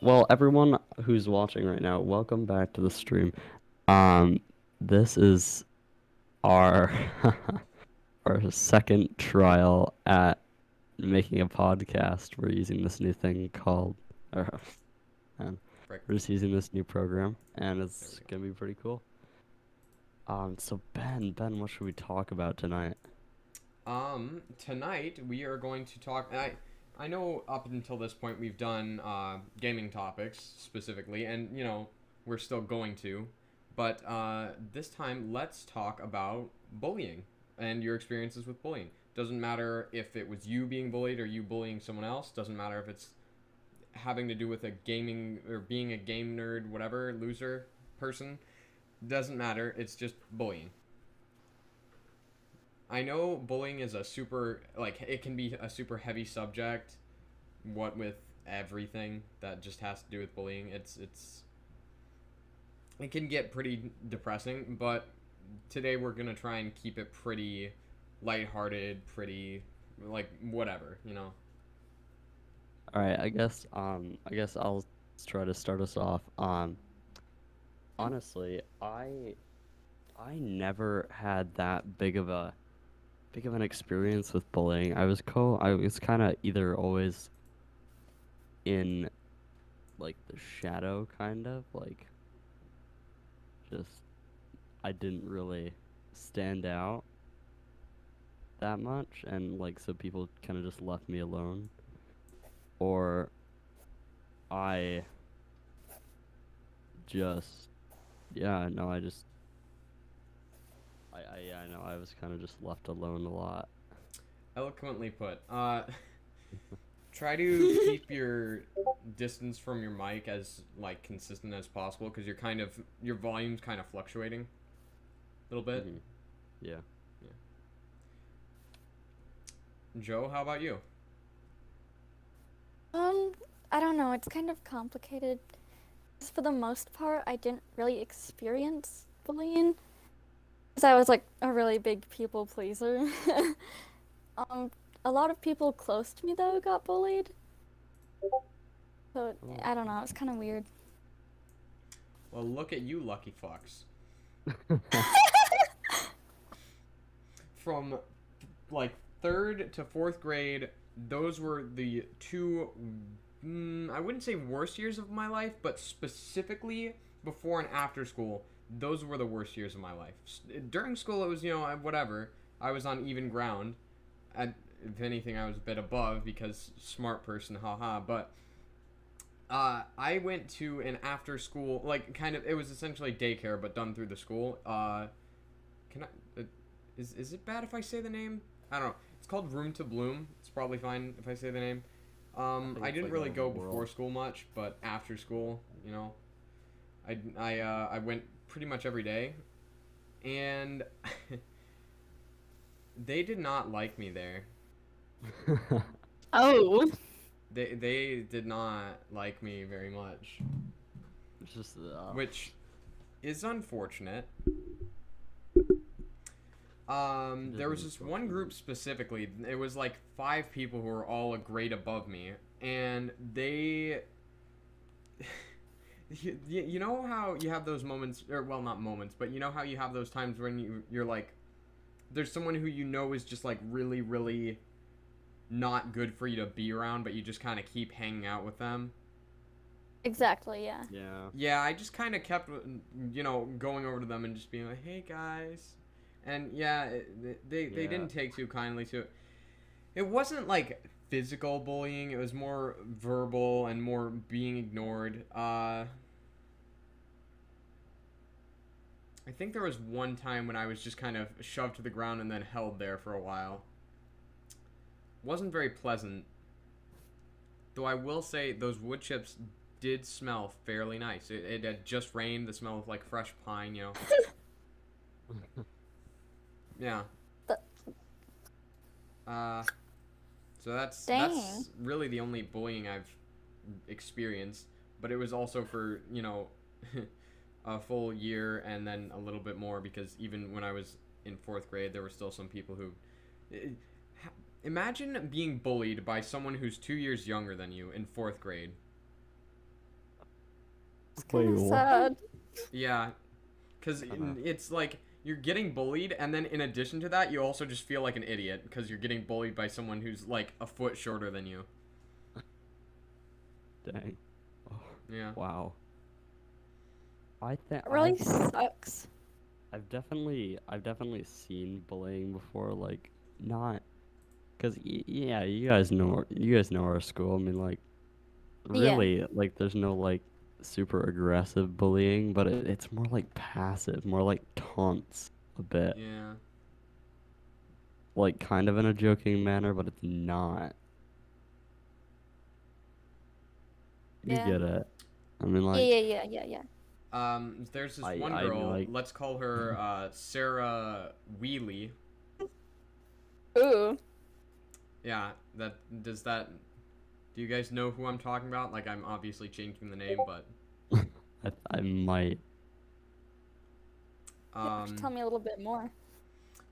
well, everyone who's watching right now, welcome back to the stream. Um, this is our our second trial at making a podcast. We're using this new thing called, or, man, Right. we're just using this new program, and it's gonna be pretty cool. Um, so Ben, Ben, what should we talk about tonight? Um, tonight we are going to talk. I, I know up until this point we've done uh, gaming topics specifically, and you know we're still going to, but uh, this time let's talk about bullying and your experiences with bullying. Doesn't matter if it was you being bullied or you bullying someone else. Doesn't matter if it's having to do with a gaming or being a game nerd, whatever loser person. Doesn't matter. It's just bullying. I know bullying is a super like it can be a super heavy subject. What with everything that just has to do with bullying, it's it's it can get pretty depressing, but today we're going to try and keep it pretty lighthearted, pretty like whatever, you know. All right, I guess um I guess I'll try to start us off. Um honestly, I I never had that big of a big of an experience with bullying. I was co I was kind of either always in like the shadow kind of like just I didn't really stand out that much and like so people kind of just left me alone or I just yeah, no, I just I, I yeah, I know I was kind of just left alone a lot. Eloquently put. Uh try to keep your distance from your mic as like consistent as possible because you're kind of your volume's kind of fluctuating a little bit. Mhm. Yeah. Joe, how about you? Um, I don't know. It's kind of complicated. 'Cause For the most part, I didn't really experience bullying. I was like a really big people pleaser. um, a lot of people close to me though got bullied. So Oh. I don't know. It's kind of weird. Well, look at you, lucky Fox. From like third to fourth grade, those were the two, mm, I wouldn't say worst years of my life, but specifically before and after school, those were the worst years of my life. During school, it was, you know, whatever. I was on even ground. And if anything, I was a bit above because smart person, haha. But uh, I went to an after school, like kind of, it was essentially daycare, but done through the school. Uh, can I, uh, is, is it bad if I say the name? I don't know. It's called Room to Bloom. It's probably fine if I say the name. Um, think I, didn't like really go world. before school much, but after school, you know, I, I, uh, I went pretty much every day. And they did not like me there. Oh. They, they did not like me very much. it's just uh, which is unfortunate. Um, there was this one group specifically. It was like five people who were all a grade above me, and they. You, you you know how you have those moments, or well, not moments, but you know how you have those times when you you're like, there's someone who you know is just like really really not good for you to be around, but you just kind of keep hanging out with them. Exactly. Yeah. yeah. Yeah, I just kind of kept, uh, you know, going over to them and just being like, "Hey guys," and yeah, they they Yeah. didn't take too kindly to it. It wasn't like physical bullying; it was more verbal and more being ignored. Uh, I think there was one time when I was just kind of shoved to the ground and then held there for a while. Wasn't very pleasant. Though I will say those wood chips did smell fairly nice. It, it had just rained. The smell of like fresh pine, you know. yeah. But- Uh, so that's Dang. that's really the only bullying I've experienced. But it was also for you know a full year and then a little bit more because even when I was in fourth grade, there were still some people who. Imagine being bullied by someone who's two years younger than you in fourth grade. Wait, kind of sad. Yeah, because Uh-huh. it's like you're getting bullied, and then in addition to that, you also just feel like an idiot because you're getting bullied by someone who's like a foot shorter than you. Dang. Oh, Yeah. wow. I think It really sucks. I've definitely I've definitely seen bullying before, like not, cause y- yeah, you guys know you guys know our school. I mean, like, Yeah. really, like, there's no like super aggressive bullying, but it, it's more like passive, more like taunts a bit, Yeah. like kind of in a joking manner, but it's not. You Yeah. get it? I mean, like, yeah, yeah, yeah, yeah, yeah. Um, there's this I- one I girl. like- Let's call her uh, Sarah Wheely. Ooh. Yeah. That does that. Do you guys know who I'm talking about? Like, I'm obviously changing the name, but I, I might. Yeah, um. Tell me a little bit more.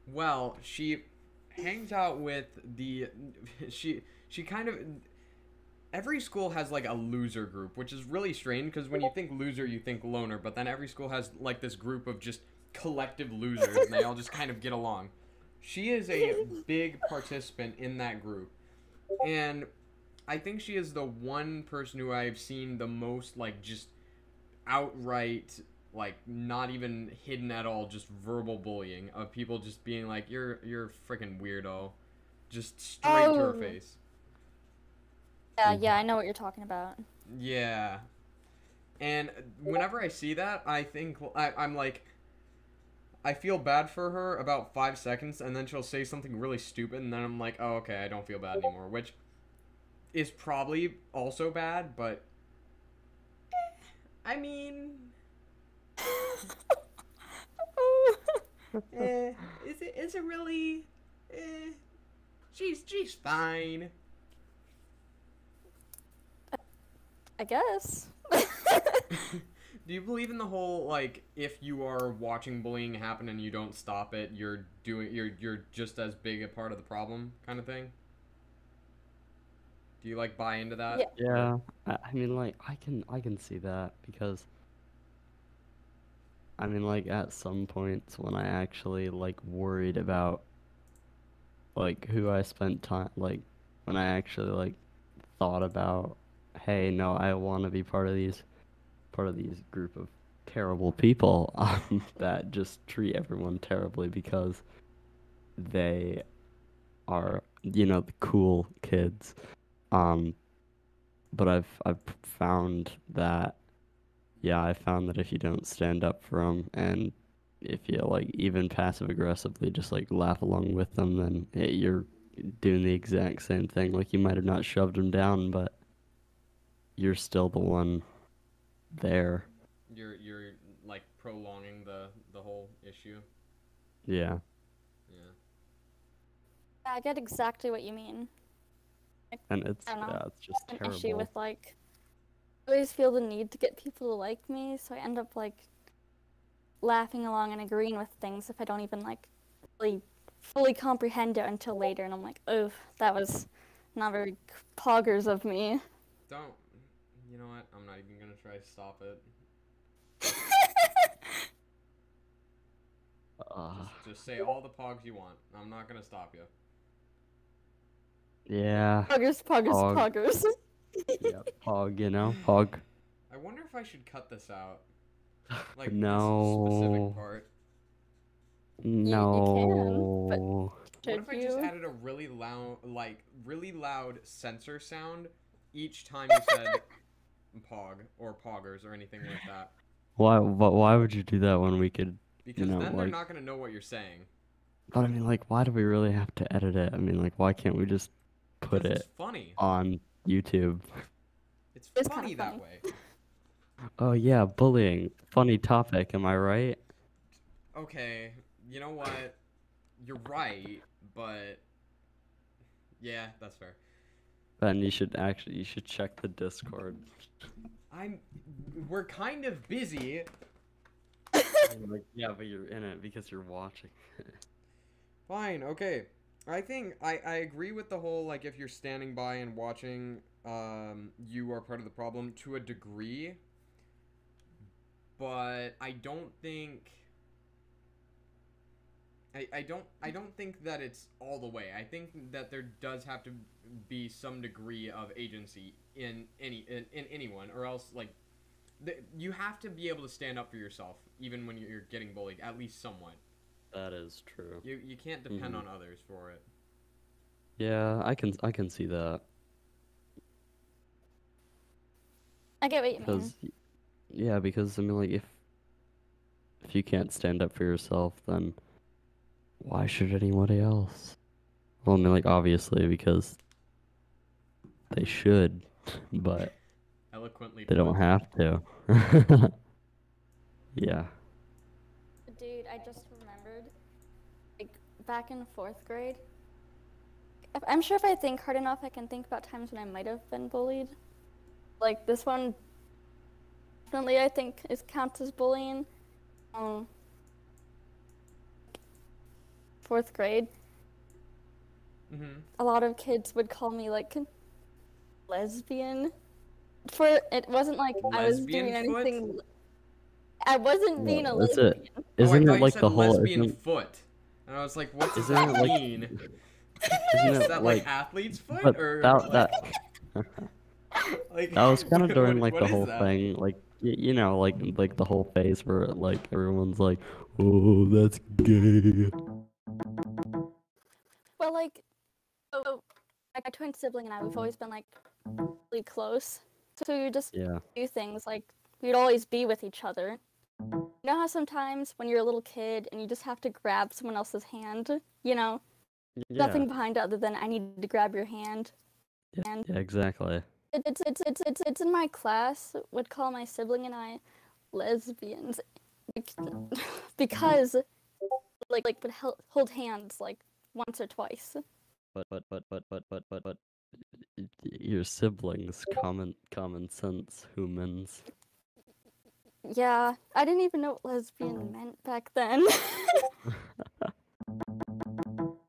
Well, she hangs out with the she she kind of every school has like a loser group, which is really strange because when you think loser, you think loner, but then every school has like this group of just collective losers and they all just kind of get along. She is a big participant in that group. And I think she is the one person who I've seen the most like just outright like not even hidden at all just verbal bullying of people just being like you're you're a freaking weirdo just straight to her Oh. face Yeah, mm-hmm. yeah, I know what you're talking about. yeah and whenever i see that i think I, i'm like i feel bad for her about five seconds and then she'll say something really stupid and then i'm like oh okay i don't feel bad anymore which is probably also bad but eh, i mean eh, is it is it really eh, she's she's fine I guess. Do you believe in the whole like if you are watching bullying happen and you don't stop it, you're doing you're you're just as big a part of the problem kind of thing? Do you like buy into that? Yeah. Yeah, I, I mean, like, I can, I can see that because, I mean, like, at some points when I actually like worried about, like, who I spent time, like, when I actually like thought about, hey, no, I want to be part of these, part of these group of terrible people um, that just treat everyone terribly because they are, you know, the cool kids. Um, but I've I've found that yeah, I found that if you don't stand up for them and if you like even passive aggressively just like laugh along with them, then it, you're doing the exact same thing. Like you might have not shoved them down, but you're still the one there. You're you're like prolonging the the whole issue. Yeah. Yeah. I get exactly what you mean. And it's I don't know. yeah, it's just An terrible. issue with like, I always feel the need to get people to like me, so I end up like laughing along and agreeing with things if I don't even like really fully comprehend it until later, and I'm like, oh, that was not very poggers of me. Don't. You know what? I'm not even gonna try to stop it. Uh, Just, just say all the pogs you want. I'm not gonna stop you. Yeah. poggers, poggers, Pog. poggers. yeah. Pog, you know? Pog. I wonder if I should cut this out. Like no. this specific part. No. No. But what Should if I just added a really loud, like really loud censor sound each time you said pog or poggers or anything like that? Why? But why would you do that when we could? Because know, then they're not gonna know what you're saying. But I mean, like, why do we really have to edit it? I mean, like, why can't we just put it funny. on YouTube? It's It's funny that funny. way. Oh yeah, bullying. Funny topic. Am I right? Okay, you know what? You're right, but yeah, that's fair. Then you should actually you should check the Discord. I'm. We're kind of busy. like, yeah, but you're in it because you're watching. Fine, okay. I think I, I agree with the whole like if you're standing by and watching, um, you are part of the problem to a degree. but I don't think. I, I don't I don't think that it's all the way. I think that there does have to be some degree of agency in any in, in anyone, or else like the, you have to be able to stand up for yourself even when you're getting bullied, at least somewhat. That is true. You you can't depend Mhm. on others for it. Yeah, I can I can see that I get what you mean. because yeah, because I mean like if if you can't stand up for yourself, then why should anybody else? Well, I mean like obviously because they should, but Eloquently. they don't have to. yeah. Dude, I just remembered, like back in fourth grade. if- I'm sure if I think hard enough, I can think about times when I might have been bullied. Like this one, definitely I think is counts as bullying. Um, fourth grade, Mm-hmm. a lot of kids would call me like lesbian. For it wasn't like I was doing Lesbian foot? anything. I wasn't being a What is it? lesbian. oh, I Isn't thought it like the whole lesbian isn't, foot, and I was like, what does isn't that like mean? isn't Is that like, like athlete's foot but or that like, that like That was kind of during what- like the whole that? thing, like y- you know, like like the whole phase where like everyone's like, "Oh, that's gay." Well, like, so like my twin sibling and I, we've always been like really close. So we would just Yeah, do things like we'd always be with each other. You know how sometimes when you're a little kid and you just have to grab someone else's hand, you know, yeah, nothing behind it other than I need to grab your hand. yeah, and- yeah, exactly. It, it's it's it's it's it's in my class would call my sibling and I lesbians mm-hmm. because like like would hel- hold hands like once or twice. But but but but but but but but your siblings, common common sense humans. Yeah, I didn't even know what lesbian meant back then.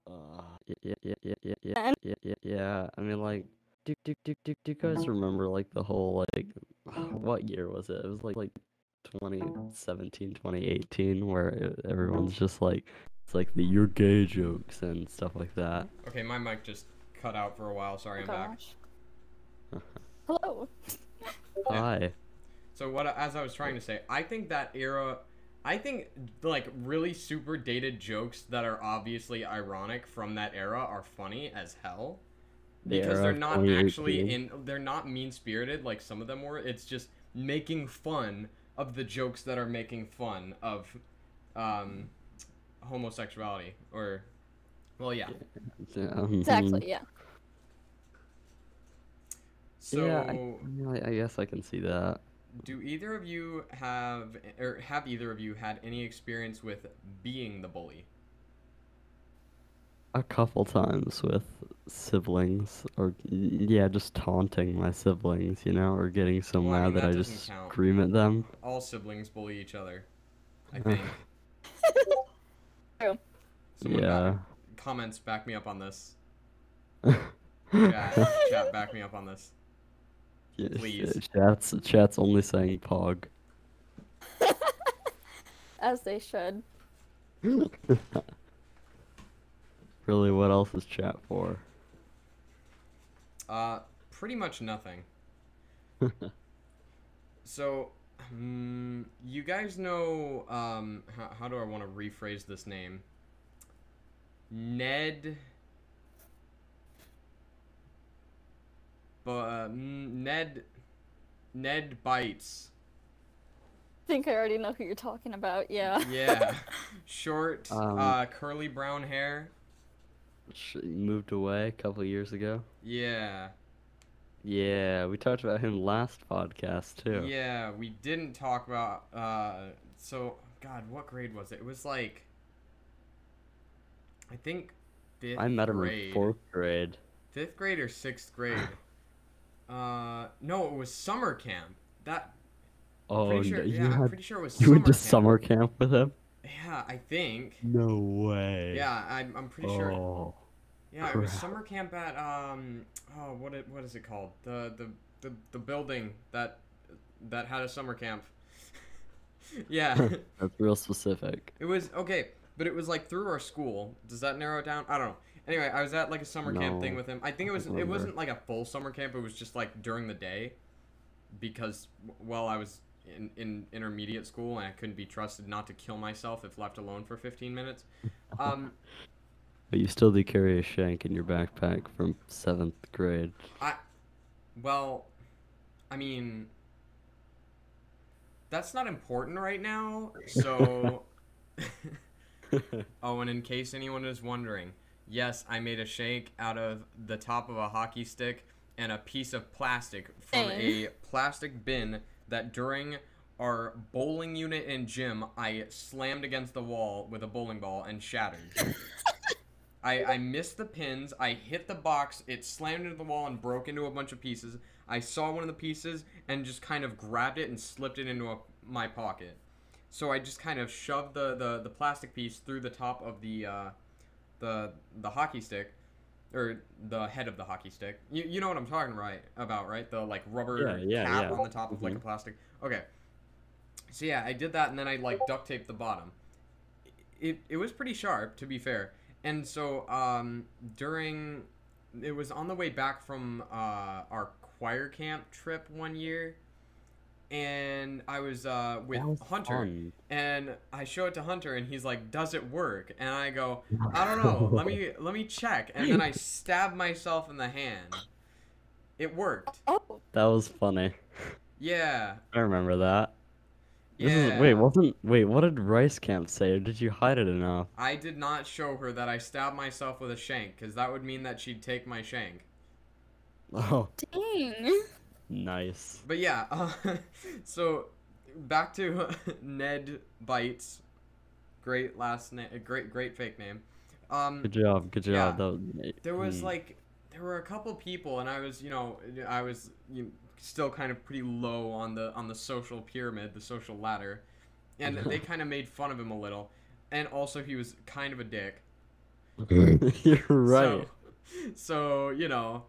Uh, yeah, yeah, yeah, yeah, yeah, yeah, yeah, yeah, yeah. I mean, like, do, do, do, do, do you guys remember like the whole like, what year was it? It was like like 2017, 2018, where it, everyone's just like, it's like the you're gay jokes and stuff like that. Okay, my mic just cut out for a while. Sorry, I'm back. Hello. Hi. So what? As I was trying to say, I think that era, I think like really super dated jokes that are obviously ironic from that era are funny as hell. The because era they're not actually in they're not mean spirited like some of them were it's just making fun of the jokes that are making fun of um homosexuality or well yeah Yeah, mhm. Exactly. Yeah. so yeah, I, I mean, I- I guess I can see that. Do either of you have or have either of you had any experience with being the bully A couple times with siblings, or yeah, just taunting my siblings, you know, or getting so Well, I mad mean, that, that I just count. scream at them. all siblings bully each other i think True. Someone yeah. got comments back me up on this chat, chat back me up on this Yeah, please. Chat's chat's only saying pog. As they should. really, what else is chat for? Uh, pretty much nothing. So, mm, you guys know, um, how, how do I want to rephrase this name? Ned. But, uh, mm, Ned. Ned Bites. I think I already know who you're talking about. Yeah. Yeah. Short, Um, uh, curly brown hair. Sh- moved away a couple years ago. Yeah. Yeah, we talked about him last podcast too. Yeah, we didn't talk about uh so god, what grade was it? It was like I think fifth I met him grade. in fourth grade. Fifth grade or sixth grade. Uh no, it was summer camp. That Oh, pretty sure no, yeah, you I'm pretty sure it was you summer went to camp. summer camp with him? Yeah, I think. No way. Yeah, I'm I'm pretty sure Oh, Yeah, it was summer camp at um oh what it what is it called? The the the, the building that that had a summer camp. yeah. That's real specific. It was okay, but it was like through our school. Does that narrow it down? I don't know. Anyway, I was at like a summer camp thing with him. I think it was it wasn't like a full summer camp. It was just like during the day, because well, I was in in intermediate school and I couldn't be trusted not to kill myself if left alone for 15 minutes. Um, But you still do carry a shank in your backpack from seventh grade. I, well, I mean, that's not important right now. So. Oh, and in case anyone is wondering, yes, I made a shake out of the top of a hockey stick and a piece of plastic from Dang. a plastic bin that during our bowling unit in gym I slammed against the wall with a bowling ball and shattered. I, I missed the pins. I hit the box. It slammed into the wall and broke into a bunch of pieces. I saw one of the pieces and just kind of grabbed it and slipped it into a, my pocket. So I just kind of shoved the, the, the plastic piece through the top of the uh, the the hockey stick, or the head of the hockey stick. You, you know what I'm talking right about, right? The like rubber Yeah, yeah, cap yeah. on the top of like a plastic. Okay. So yeah, I did that and then I like duct taped the bottom. It it was pretty sharp to be fair. And so um during it was on the way back from uh our choir camp trip one year and I was uh with was Hunter fun. and I show it to Hunter and he's like, "Does it work?" And I go, "I don't know. Let me let me check." And then I stab myself in the hand. It worked. Oh, That was funny. Yeah. I remember that. This Yeah. is, wait, wasn't wait? What did Rice Camp say? Or did you hide it enough? I did not show her that I stabbed myself with a shank cuz that would mean that she'd take my shank. Oh, dang. Nice. But yeah, uh, so back to Ned Bites. Great last name, great great fake name. Um, Good job. Good job. Yeah. Was, there was hmm. like there were a couple people and i was you know i was you know, still kind of pretty low on the on the social pyramid the social ladder and they kind of made fun of him a little and also he was kind of a dick You're right. so, so you know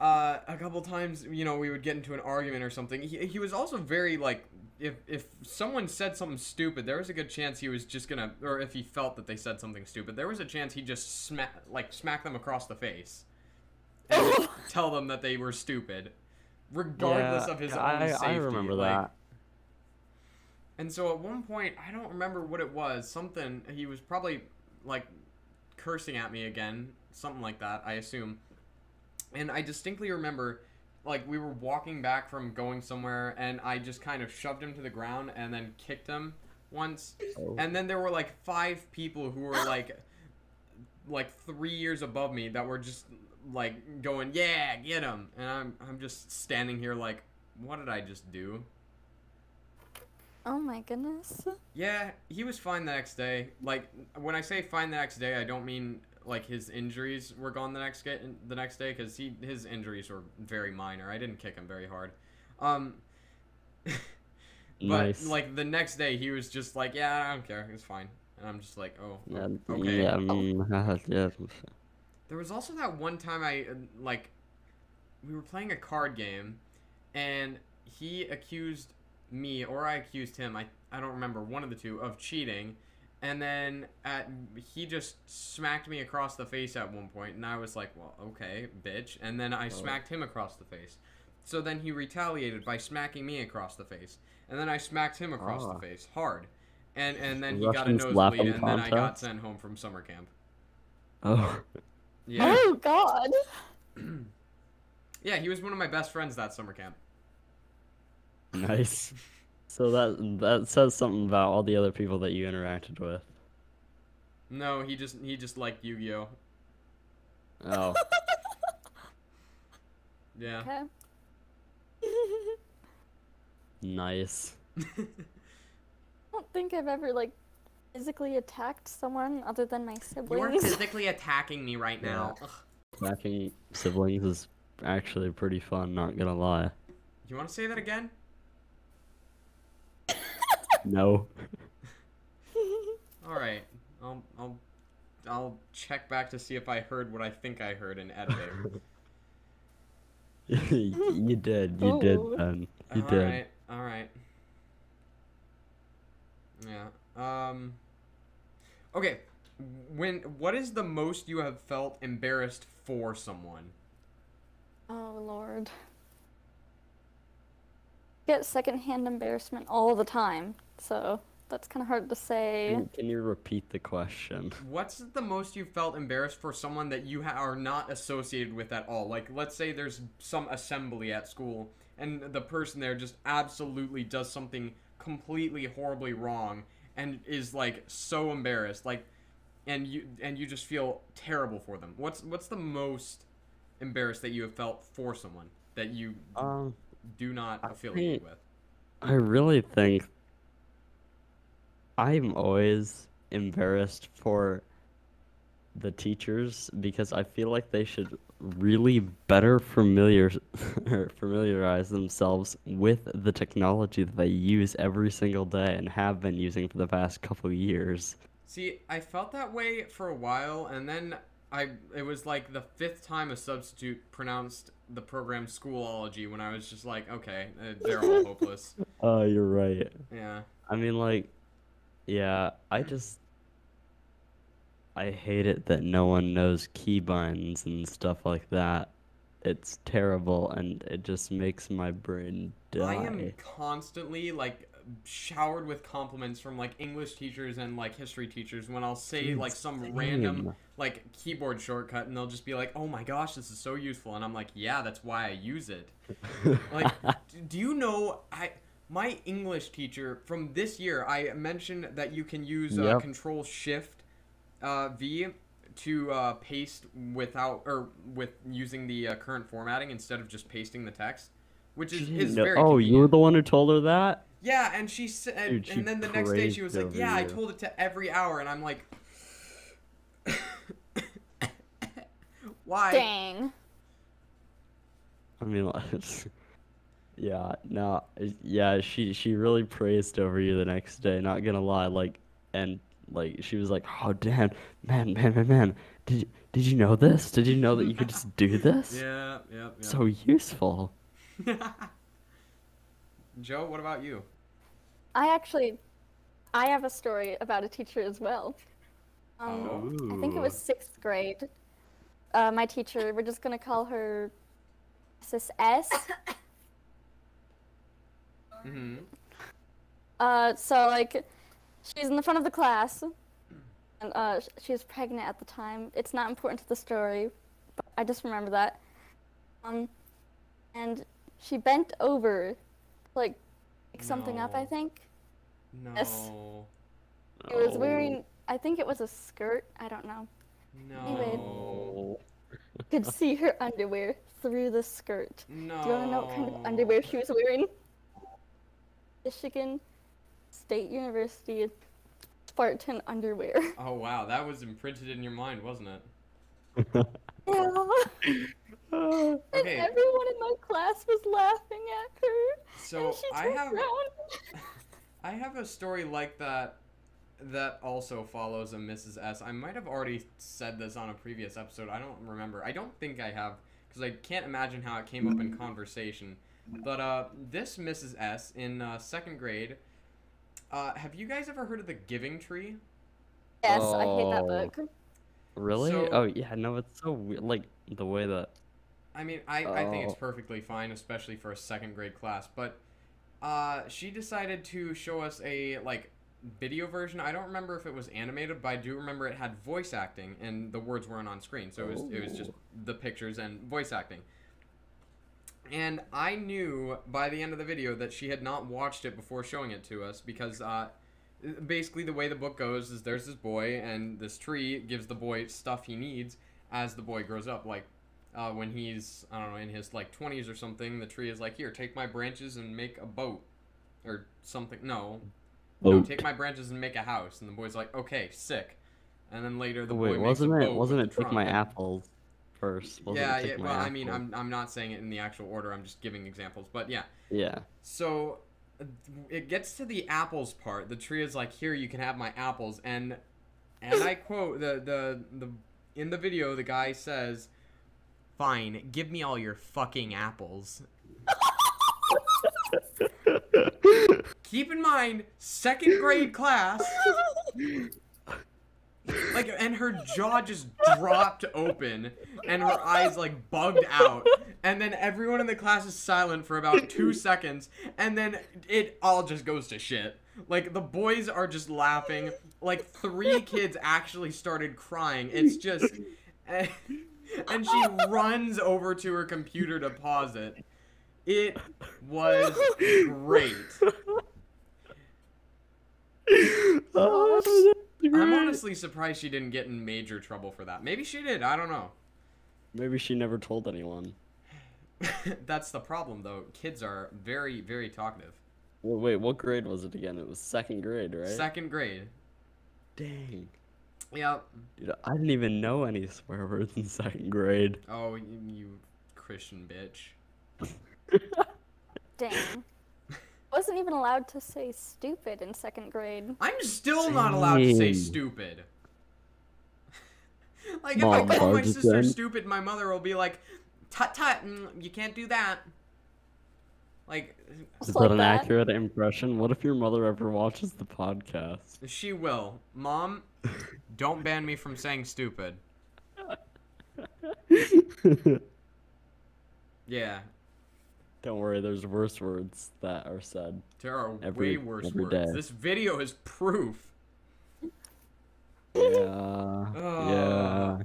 uh, a couple times you know we would get into an argument or something he, he was also very like if if someone said something stupid there was a good chance he was just gonna or if he felt that they said something stupid there was a chance he'd just smack like smack them across the face and tell them that they were stupid regardless Yeah, of his own I, safety I remember like, that. and so at one point, I don't remember what it was. Something he was probably like cursing at me again, something like that. I assume. And I distinctly remember, like we were walking back from going somewhere, and I just kind of shoved him to the ground and then kicked him once. Oh. And then there were like five people who were like, like three years above me that were just like going, "Yeah, get him!" And I'm I'm just standing here like, what did I just do? Oh my goodness. Yeah, he was fine the next day. Like when I say fine the next day, I don't mean like his injuries were gone the next day. The next day, because he his injuries were very minor. I didn't kick him very hard. Um, but nice. like the next day, he was just like, "Yeah, I don't care. It's fine." And I'm just like, "Oh, yeah, okay." yeah, mm, yeah. There was also that one time I uh, like we were playing a card game and he accused me or I accused him, I I don't remember, one of the two of cheating. And then at he just smacked me across the face at one point and I was like, "Well, okay, bitch." And then I Oh. smacked him across the face. So then he retaliated by smacking me across the face. And then I smacked him across Ah. the face hard. And and then he got a nosebleed on and then I got sent home from summer camp. Oh, Yeah. Oh god. Yeah, he was one of my best friends that summer camp. nice. So that that says something about all the other people that you interacted with. No, he just he just liked Yu-Gi-Oh. Oh, Yeah. Okay. nice. I don't think I've ever like physically attacked someone other than my siblings. You are siblings. physically attacking me right now. Ugh. Attacking siblings is actually pretty fun. Not gonna lie. You want to say that again? No. All right. I'll I'll I'll check back to see if I heard what I think I heard in editing. you did. You did, Oh. You All did. right. All right. Yeah. Um. Okay. When what is the most you have felt embarrassed for someone? Oh lord. Get secondhand embarrassment all the time, so that's kind of hard to say. Can, can you repeat the question? What's the most you felt embarrassed for someone that you ha- are not associated with at all? Like, let's say there's some assembly at school, and the person there just absolutely does something completely horribly wrong, and is like so embarrassed, like, and you and you just feel terrible for them. What's what's the most embarrassed that you have felt for someone that you Um, do not I affiliate think- with? I really think I'm always embarrassed for the teachers because I feel like they should really better familiar familiarize themselves with the technology that they use every single day and have been using for the past couple years. See, I felt that way for a while, and then I it was like the fifth time a substitute pronounced the program Schoolology when I was just like, okay, uh, they're all hopeless. Oh, you're right. Yeah. I mean, like, yeah, I just. I hate it that no one knows keybinds and stuff like that. It's terrible and it just makes my brain die. I am constantly like showered with compliments from like English teachers and like history teachers when I'll say like some random like keyboard shortcut and they'll just be like, "Oh my gosh, this is so useful." And I'm like, "Yeah, that's why I use it." Like, do you know I my English teacher from this year I mentioned that you can use uh, Yep. Control Shift uh, V to uh, paste without or with using the uh, current formatting instead of just pasting the text, which is, is very oh, you were the one who told her that? Yeah, and she said, Dude, she and then the next day she was like, over "Yeah, I told it to every hour," and I'm like, "Why?" Dang. I mean, like, yeah, no, yeah, she she really praised over you the next day. Not gonna lie, like, and like she was like, "Oh, damn, man, man, man, man, did you, did you know this? Did you know that you could just do this? Yeah, yeah, yeah. So useful." Joe, what about you? I actually, I have a story about a teacher as well. Um, Oh. I think it was sixth grade. Uh, my teacher, we're just gonna call her Mrs. S. Mm-hmm. Uh, so like, she's in the front of the class, and uh, sh- she was pregnant at the time. It's not important to the story, but I just remember that. Um, and she bent over, to, like, pick something up. I think No. Yes. it was wearing. I think it was a skirt. I don't know. Anyway. No. Could see her underwear through the skirt. No. Do you want to know what kind of underwear she was wearing? Michigan State University Spartan underwear. Oh wow, that was imprinted in your mind, wasn't it? Yeah. And Okay. everyone in my class was laughing at her. So and she I turned have around. I have a story like that that also follows a Mrs. S. I might have already said this on a previous episode. I don't remember. I don't think I have because I can't imagine how it came up in conversation. But uh, this Mrs. S. in uh, second grade. Uh, have you guys ever heard of the Giving Tree? Yes, I hate that Oh. book. Really? So- oh yeah, no, it's so weird. Like the way that. I mean, I, I think it's Oh. perfectly fine, especially for a second grade class. But uh, she decided to show us a like video version. I don't remember if it was animated, but I do remember it had voice acting and the words weren't on screen, so it was it was just the pictures and voice acting. And I knew by the end of the video that she had not watched it before showing it to us because uh, basically the way the book goes is there's this boy and this tree gives the boy stuff he needs as the boy grows up. Like uh, when he's I don't know in his like 20s or something, the tree is like, "Here, take my branches and make a boat," or something. No, no, take my branches and make a house. And the boy's like, "Okay, sick." And then later the Wait, boy makes wasn't a it? boat Wasn't it take my apples first? Wasn't yeah, yeah. Well, my I mean. I'm I'm not saying it in the actual order. I'm just giving examples. But yeah. Yeah. So it gets to the apples part. The tree is like, "Here, you can have my apples." And and I quote the the the in the video, the guy says, "Fine, give me all your fucking apples. keep in mind, second grade class. Like, and her jaw just dropped open, and her eyes like bugged out, and then everyone in the class is silent for about two seconds, and then it all just goes to shit. Like the boys are just laughing. Like three kids actually started crying. It's just, eh, and, she runs over to her computer to pause it. It was great. Oh, I'm honestly surprised she didn't get in major trouble for that. Maybe she did. I don't know. Maybe she never told anyone. That's the problem, though. Kids are very, very talkative. Well, wait, what grade was it again? It was second grade, right? Second grade. Dang. Yep. Dude, I didn't even know any swear words in second grade. Oh, you, you Christian bitch. Dang. Wasn't even allowed to say stupid in second grade. I'm still not allowed to say stupid. like, if I call my sister say. stupid, my mother will be like, tut tut, mm, you can't do that. Like, Is like that an that. accurate impression? What if your mother ever watches the podcast? she will. Mom, don't ban me from saying stupid. Yeah, Don't worry, there's worse words that are said. there are Every- way worse every words. day. This video is proof. Yeah. yeah. Uh,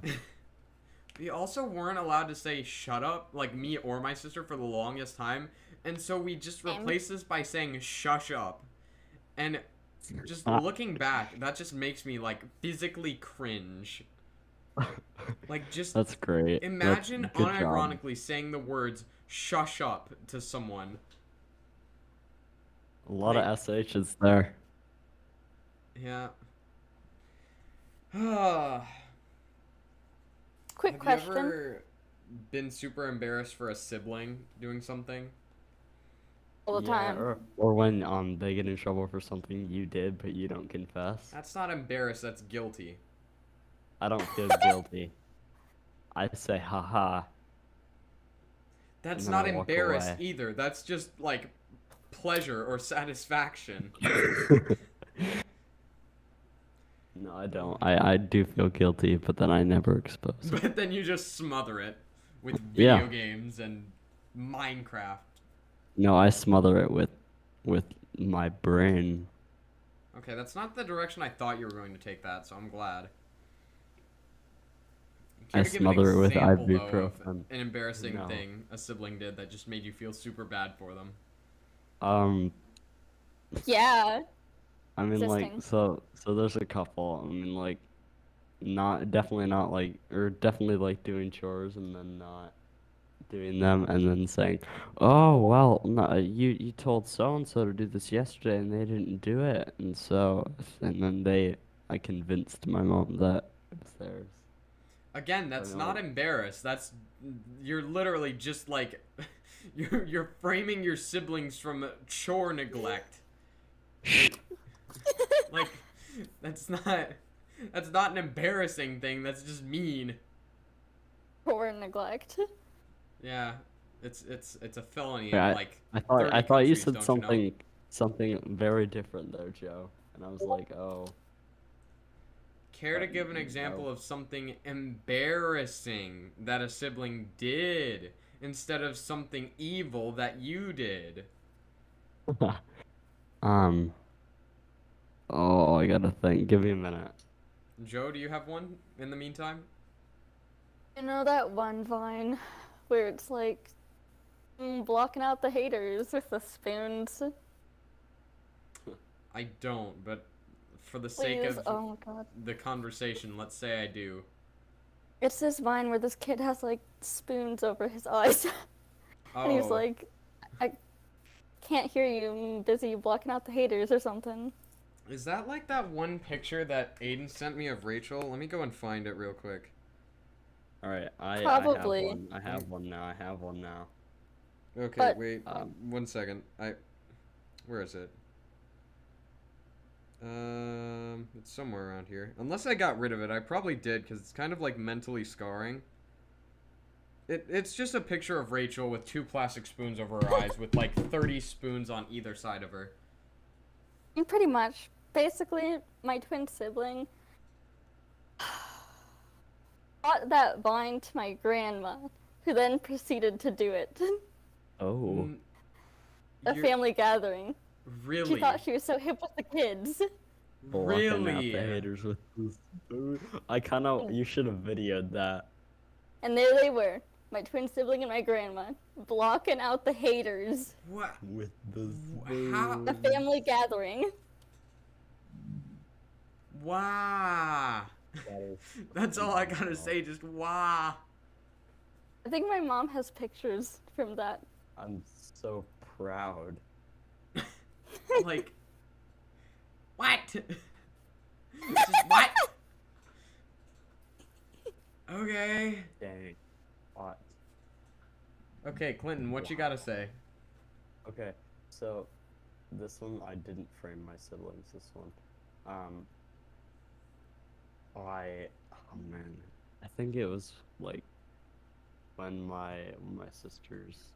we also weren't allowed to say shut up, like me or my sister, for the longest time. And so we just replaced this by saying shush up. And just Ah. looking back, that just makes me like physically cringe. Like just That's great. That's- imagine good job. saying the words shush up to someone. A lot like- of SHs there. Yeah. Ah. Quick Have question. you ever been super embarrassed for a sibling doing something? All the Yeah, time. Or, or when um they get in trouble for something you did but you don't confess. That's not embarrassed, that's guilty. I don't feel guilty. I say haha. That's not embarrassed away. either. That's just like pleasure or satisfaction. no, I don't. I, I do feel guilty, but then I never expose it. but then you just smother it with Yeah. video games and Minecraft. No, I smother it with with my brain. Okay, that's not the direction I thought you were going to take that, so I'm glad. I Care to give an smother it with example, ibuprofen. An embarrassing No. thing a sibling did that just made you feel super bad for them. Um, Yeah. I mean, like, so so there's a couple. I mean, like, not definitely not like, or definitely like doing chores and then not doing them, and then saying, "Oh well, no, you you told so and so to do this yesterday, and they didn't do it," and so and then they, I convinced my mom that it was theirs. Again, that's not embarrassed. That's you're literally just like you're you're framing your siblings from chore neglect. Like that's not that's not an embarrassing thing. That's just mean. Or neglect. Yeah, it's it's it's a felony. Yeah, I- like I thought I thought you said don't know? something something very different there, Joe, and I was like, oh. Care to give an no. example of something embarrassing that a sibling did instead of something evil that you did? um. Oh, I gotta think. Give me a minute. Joe, do you have one in the meantime? You know that one vine where it's like mm, blocking out the haters with the spoons? I don't, but for the sake Please. of Oh the conversation, let's say I do. It's this vine where this kid has like spoons over his eyes. Oh, and he's like, I can't hear you. I'm busy blocking out the haters or something. is that like that one picture that Aiden sent me of Rachel? Let me go and find it real quick. All right, I Probably. I have one. I have one now. I have one now. Okay, But- wait, Um, one second. I, where is it? Um, it's somewhere around here. Unless I got rid of it, I probably did because it's kind of like mentally scarring. It, it's just a picture of Rachel with two plastic spoons over her eyes with like 30 spoons on either side of her. And Pretty much. Basically, my twin sibling bought that vine to my grandma, who then proceeded to do it. Oh. Mm, A you're- family gathering. Really? She thought she was so hip with the kids. blocking out really? the haters with this food. I kind of. You should have videoed that. And there they were, my twin sibling and my grandma, blocking out the haters. What? With the Wh- how- A family gathering. Wow. That is That's all I gotta say. Just wow. I think my mom has pictures from that. I'm so proud. Like, what? Just what? Okay. Dang. What? Okay, Clinton, what you gotta say? Okay, so this one I didn't frame my siblings. This one, um, I oh man, I think it was like when my my sister's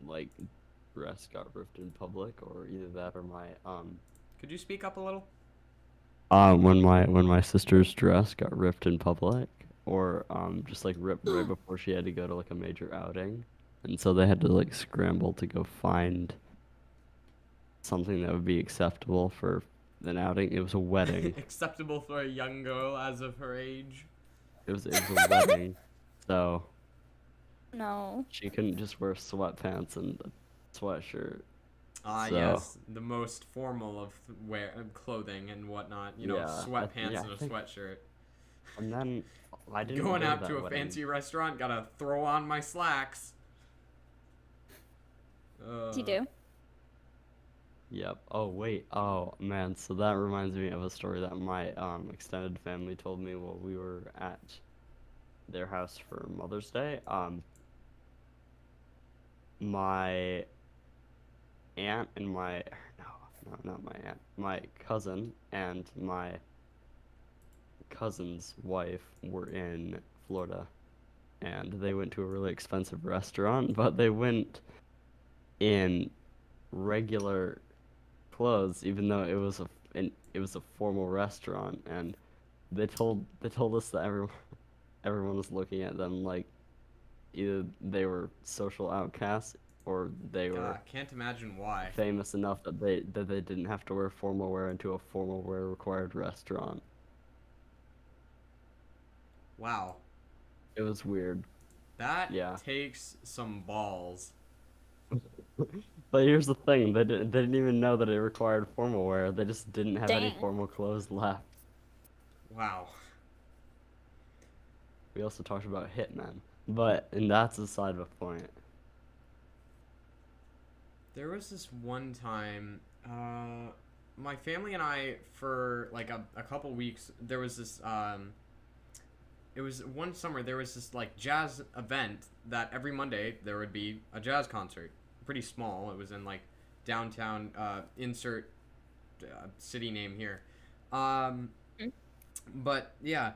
like dress got ripped in public, or either that or my um Could you speak up a little? um when my when my sister's dress got ripped in public, or um just like ripped right before she had to go to like a major outing, and so they had to like scramble to go find something that would be acceptable for an outing. It was a wedding. Acceptable for a young girl as of her age. it was it was a wedding, so No. she couldn't just wear sweatpants and a sweatshirt. Ah, So- yes, the most formal of wear of clothing and whatnot. You know, Yeah, I- sweatpants yeah, and a think- sweatshirt. And then I didn't Going out to a wedding. fancy restaurant, gotta throw on my slacks. Uh, you do? Yep. Oh wait. Oh man. So that reminds me of a story that my um extended family told me while we were at their house for Mother's Day. Um. My aunt and my no no not my aunt my cousin and my cousin's wife were in Florida, and they went to a really expensive restaurant, but they went in regular clothes, even though it was a an, it was a formal restaurant, and they told they told us that everyone everyone was looking at them like either they were social outcasts or they were God, can't imagine why. famous enough that they that they didn't have to wear formal wear into a formal wear required restaurant. Wow, It was weird. that Yeah. takes some balls. But here's the thing, they didn't, they didn't even know that it required formal wear. They just didn't have any formal clothes left. Wow. We also talked about hitmen, but and that's aside the point. There was this one time, uh, my family and I, for like a, a couple weeks, there was this, um, it was one summer, there was this like jazz event that every Monday there would be a jazz concert. Pretty small. It was in like downtown, uh, insert uh, city name here. Um, Mm. but yeah,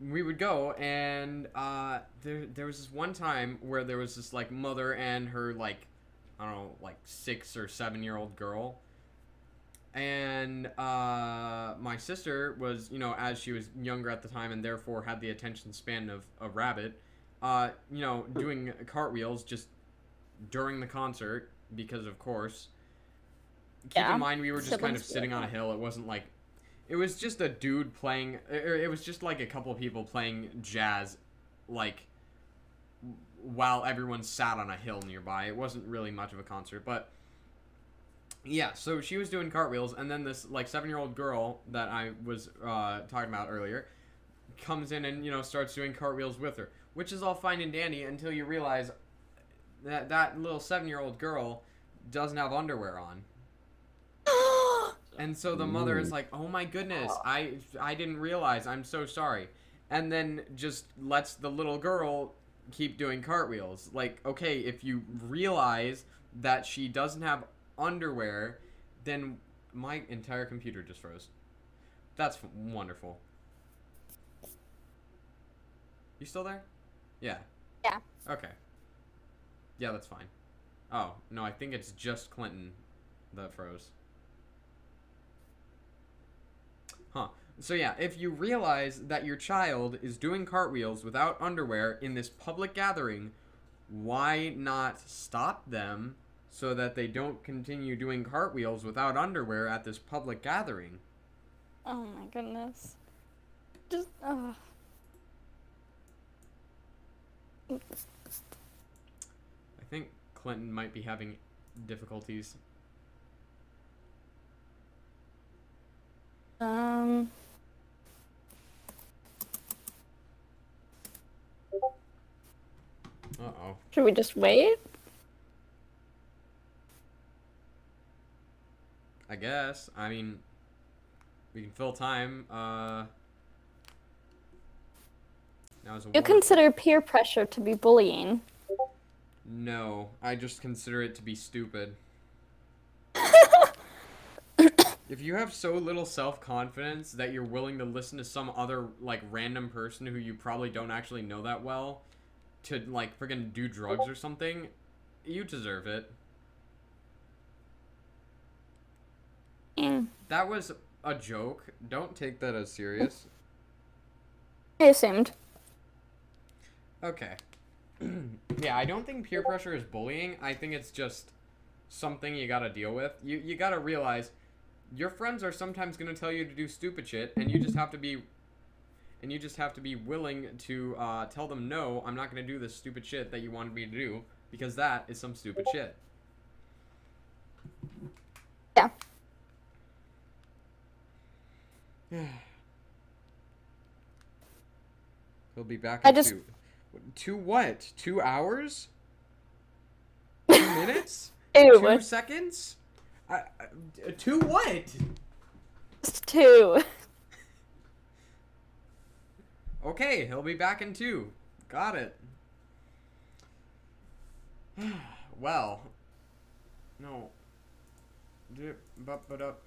we would go and uh, there there was this one time where there was this like mother and her like I don't know like six or seven year old girl, and uh, my sister was you know as she was younger at the time and therefore had the attention span of a rabbit, uh, you know doing cartwheels just during the concert because of course. Keep Yeah, in mind we were just kind of sitting on a hill. It wasn't like it was just a dude playing or it was just like a couple of people playing jazz like while everyone sat on a hill nearby it wasn't really much of a concert but yeah so she was doing cartwheels and then this like seven year old girl that i was uh, talking about earlier comes in and you know starts doing cartwheels with her which is all fine and dandy until you realize that that little seven year old girl doesn't have underwear on and so the mother is like, "Oh my goodness, I I didn't realize. I'm so sorry." And then just lets the little girl keep doing cartwheels. Like, okay, if you realize that she doesn't have underwear, then my entire computer just froze. That's wonderful. You still there? Yeah. Yeah. Okay. Yeah, that's fine. Oh, no, I think it's just Clinton that froze. Huh. So yeah, if you realize that your child is doing cartwheels without underwear in this public gathering, why not stop them so that they don't continue doing cartwheels without underwear at this public gathering? Oh my goodness. Just oh. I think Clinton might be having difficulties. Um. Uh oh. Should we just wait? I guess. I mean, we can fill time. Uh. Now is You consider peer pressure to be bullying. No, I just consider it to be stupid. If you have so little self confidence that you're willing to listen to some other like random person who you probably don't actually know that well to like friggin' do drugs or something, you deserve it. Mm. That was a joke. Don't take that as serious. I assumed. Okay. yeah, I don't think peer pressure is bullying. I think it's just something you gotta deal with. You you gotta realize your friends are sometimes gonna tell you to do stupid shit, and you just have to be and you just have to be willing to uh, tell them no, I'm not gonna do this stupid shit that you wanted me to do because that is some stupid shit. Yeah. He'll be back I in just- two. Two what? Two hours? Two minutes? Ew. Two seconds? I, I, two what? Just two. Okay, he'll be back in two. Got it. well, no. Dip, bup, ba, dup.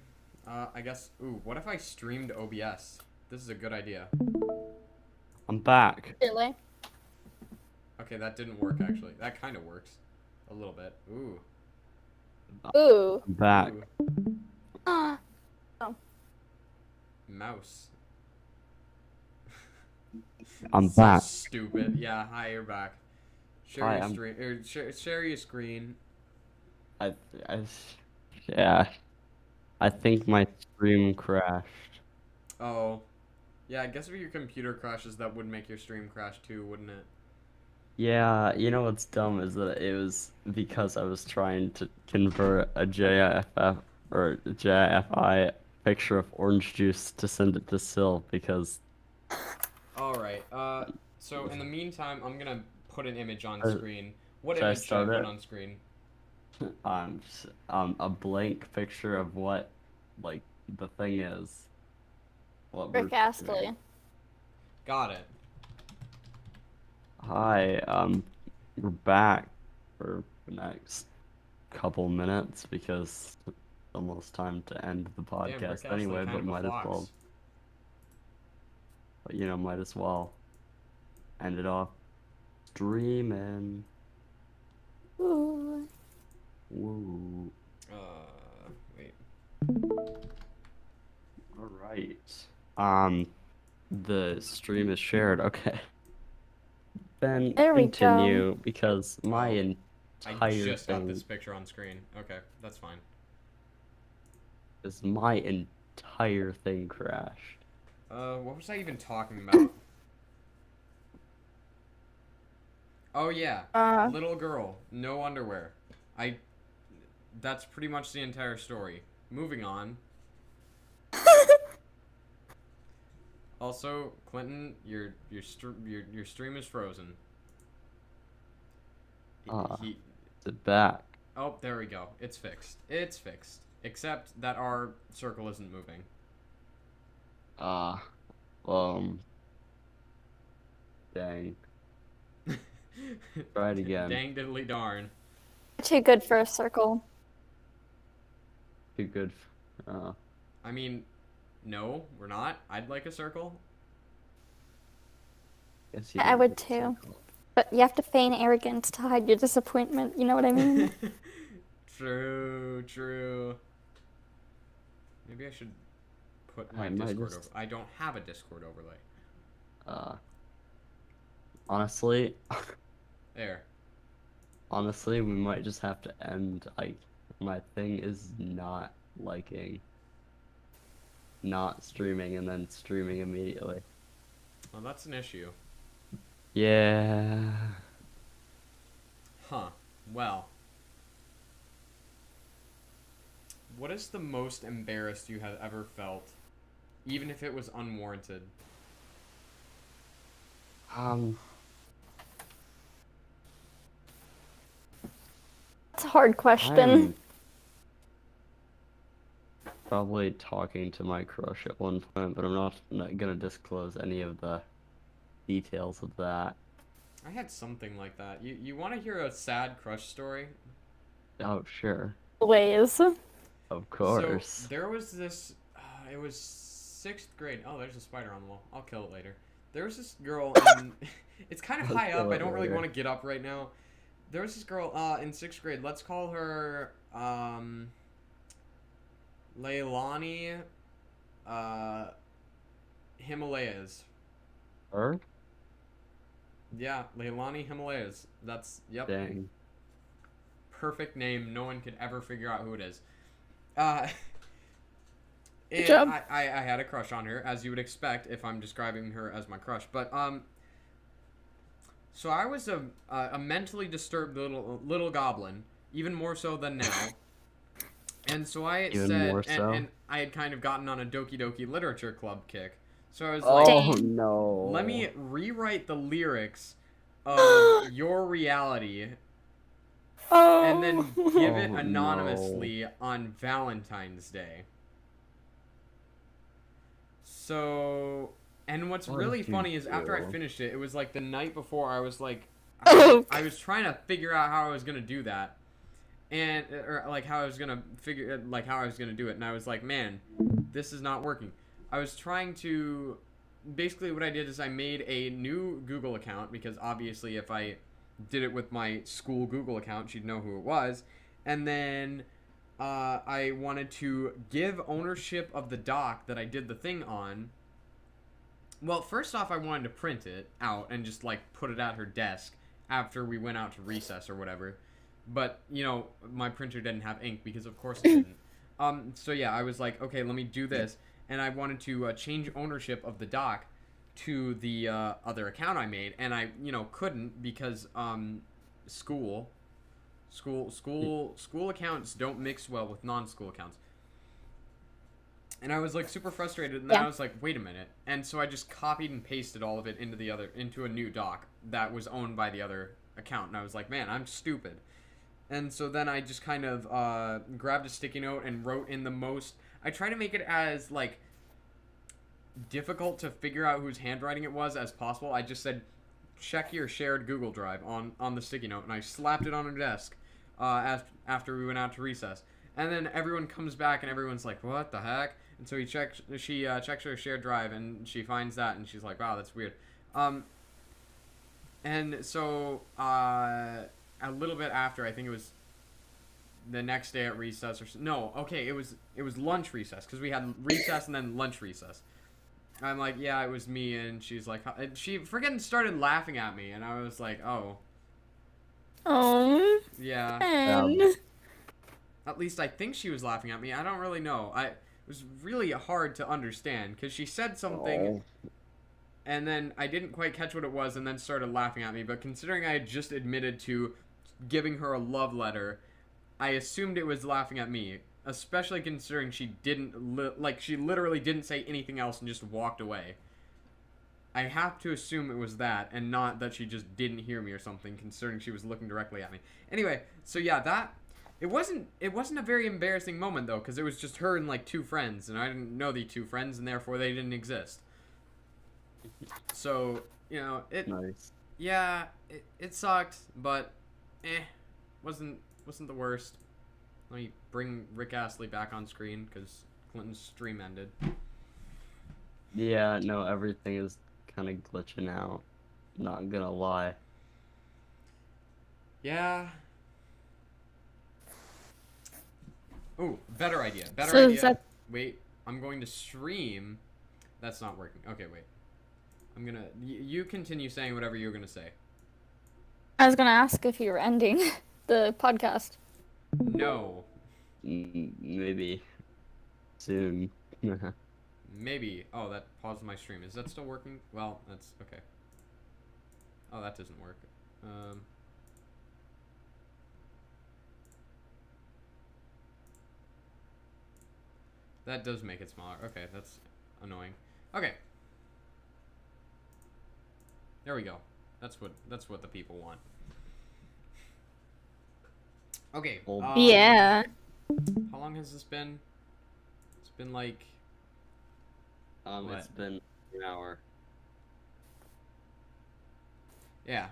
Uh, I guess. Ooh, what if I streamed OBS? This is a good idea. I'm back. Really? Okay, that didn't work actually. That kind of works, a little bit. Ooh. Ooh. I'm back. Ooh. Ah. Mouse. I'm So back. Stupid. Yeah. Hi, you're back. Share Hi, your I'm- stream. Or share, share your screen. I, I, yeah. I think my stream crashed. Oh. Yeah, I guess if your computer crashes, that would make your stream crash too, wouldn't it? Yeah, you know what's dumb is that it was because I was trying to convert a JFF or JFI picture of orange juice to send it to Sil because All right. Uh, so in the meantime, I'm gonna put an image on Uh, screen. What should I image should I start put it? on screen? um um a blank picture of what like the thing is. What Rick Astley. doing. Got it. Hi, um, we're back for the next couple minutes because it's almost time to end the podcast Astley anyway, but might as well, but you know, might as well end it off streaming. Ooh. Woo. Uh, wait. All right. Um, the stream is shared. Okay. Then There we go. continue because my Oh, entire I just got thing this picture on screen. Okay, that's fine. is my entire thing crashed. Uh, what was I even talking about? oh yeah, Uh, little girl, no underwear. I. That's pretty much the entire story. Moving on. Also, Clinton, your your str- your your stream is frozen. He- Ah. he, Is it back? oh, there we go. It's fixed. It's fixed. Except that our circle isn't moving. Ah, um, dang. Try it again. Dang diddly darn. too good for a circle. Too good. f- Uh, I mean, no, we're not. I'd like a circle. guess you I would good too. circle. But you have to feign arrogance to hide your disappointment. You know what I mean? True, true. Maybe I should put my I might Discord just- over. I don't have a Discord overlay. Uh, honestly, There. honestly, we might just have to end. Like, my thing is not liking, not streaming, and then streaming immediately. Well, that's an issue. Yeah. Huh. Well. What is the most embarrassed you have ever felt? Even if it was unwarranted. Um. It's a hard question. I'm probably talking to my crush at one point, but I'm not, not gonna disclose any of the details of that. I had something like that. You you want to hear a sad crush story? Oh, sure. Ways. Of course. So there was this. Uh, it was sixth grade. Oh, there's a spider on the wall. I'll kill it later. There was this girl, and it's kind of I'll high up. I don't really want to get up right now. There was this girl uh, in sixth grade. Let's call her um, Leilani uh, Himalayas. Her? Yeah, Leilani Himalayas. That's yep. Dang. perfect name. No one could ever figure out who it is. Uh, and job. I, I, I had a crush on her, as you would expect if I'm describing her as my crush. But um, so I was a a a mentally disturbed little little goblin, even more so than now. And so I had Even said, more and, so? and I had kind of gotten on a Doki Doki Literature Club kick. So I was Oh like, "Oh no. let me rewrite the lyrics of Your Reality Oh. and then oh. give it Oh, no. anonymously on Valentine's Day. So, and what's What really funny is after I finished it, it was like the night before I was like, Oh. I, I was trying to figure out how I was gonna do that, and or like how I was gonna figure like how I was gonna do it, and I was like, man, this is not working. I was trying to basically what I did is I made a new Google account because obviously if I did it with my school Google account, she'd know who it was. And then uh, I wanted to give ownership of the doc that I did the thing on. Well, first off, I wanted to print it out and just like put it at her desk after we went out to recess or whatever. But you know, my printer didn't have ink because of course it didn't. Um, so yeah, I was like, okay, let me do this, and I wanted to uh, change ownership of the doc to the uh, other account I made, and I, you know, couldn't because um, school, school, school, school accounts don't mix well with non-school accounts. And I was like super frustrated, and then Yeah. I was like, wait a minute, and so I just copied and pasted all of it into the other into a new doc that was owned by the other account, and I was like, man, I'm stupid. And so then I just kind of uh, grabbed a sticky note and wrote in the most. I try to make it as like difficult to figure out whose handwriting it was as possible. I just said, check your shared Google Drive on on the sticky note, and I slapped it on her desk uh, af- after we went out to recess. And then everyone comes back, and everyone's like, "What the heck?" And so he checks. She uh, checks her shared drive, and she finds that, and she's like, "Wow, that's weird." Um, and so uh, a little bit after, I think it was the next day at recess or s- no, okay, it was it was lunch recess because we had recess and then lunch recess. I'm like, yeah, it was me, and she's like, huh- and she freaking started laughing at me, and I was like, oh, Oh. yeah. man. Um, at least I think she was laughing at me. I don't really know. I it was really hard to understand because she said something, Oh. and then I didn't quite catch what it was, and then started laughing at me. But considering I had just admitted to giving her a love letter, I assumed it was laughing at me. Especially considering she didn't li- like she literally didn't say anything else and just walked away. I have to assume it was that and not that she just didn't hear me or something considering she was looking directly at me. Anyway, so yeah, that it wasn't it wasn't a very embarrassing moment though cuz it was just her and like two friends and I didn't know the two friends and therefore they didn't exist. So, you know, it Nice. yeah, it, it sucked, but eh, wasn't wasn't the worst. Let me bring Rick Astley back on screen because Clinton's stream ended. Yeah, no, everything is kind of glitching out. Not gonna lie. Yeah. Oh, better idea. Better So idea. that- Wait, I'm going to stream. That's not working. Okay, wait. I'm gonna. Y- you continue saying whatever you're gonna say. I was gonna ask if you were ending the podcast. No, Mm, maybe soon. maybe. Oh, that paused my stream. Is that still working? Well, that's okay. Oh, that doesn't work. Um. That does make it smaller. Okay, that's annoying. Okay. There we go. That's what that's what the people want. Okay. Um, yeah. How long has this been? It's been like um, What? it's been an hour. yeah.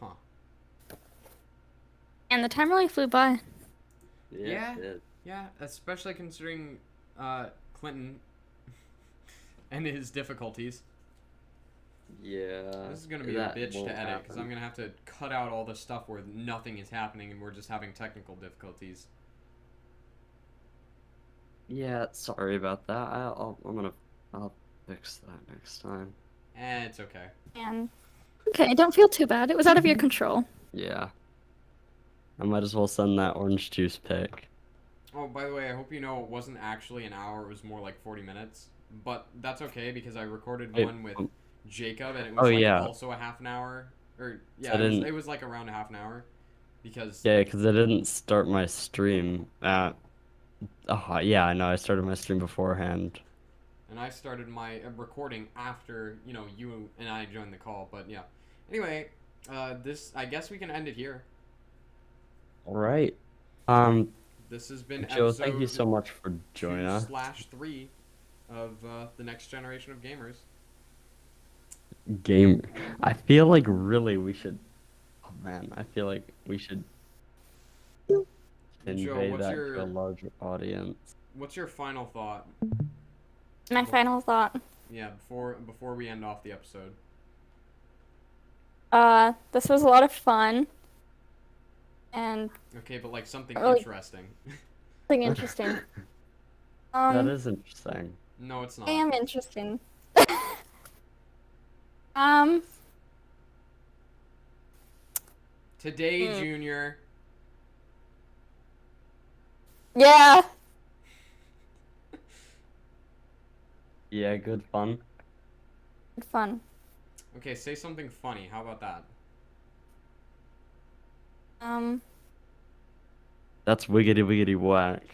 Huh. And the time really flew by. Yeah. Yeah. Yeah, especially considering uh, Clinton and his difficulties. Yeah. This is gonna be a bitch to edit because. I'm gonna have to cut out all the stuff where nothing is happening and we're just having technical difficulties. Yeah, sorry about that. I, I'll, I'm gonna, I'll fix that next time. Eh, it's okay. And okay, don't feel too bad. It was out of your control. Yeah. I might as well send that orange juice pic. Oh, by the way, I hope you know it wasn't actually an hour. It was more like 40 minutes. But that's okay because I recorded Wait, one with um, Jacob and it was oh, like yeah. also a half an hour. Or yeah, it was, it was like around a half an hour because Yeah, because I didn't start my stream at. Oh, yeah, I know. I started my stream beforehand. and I started my uh, recording after you know you and I joined the call. But yeah, anyway, uh, this I guess we can end it here. All right. Um, This has been Joe, thank you so much for joining us. slash three of uh, the next generation of gamers. Game. I feel like really we should. Oh man, I feel like we should convey what's that your- to a larger audience. What's your final thought? My final thought. Yeah, before before we end off the episode. Uh, this was a lot of fun. And Okay, but like something interesting. something interesting. that Um, is interesting. no, it's not. I am interesting. Um, Today, Hmm. Junior. yeah. Yeah, good fun. Good fun. Okay, say something funny. How about that? Um, That's wiggity wiggity whack.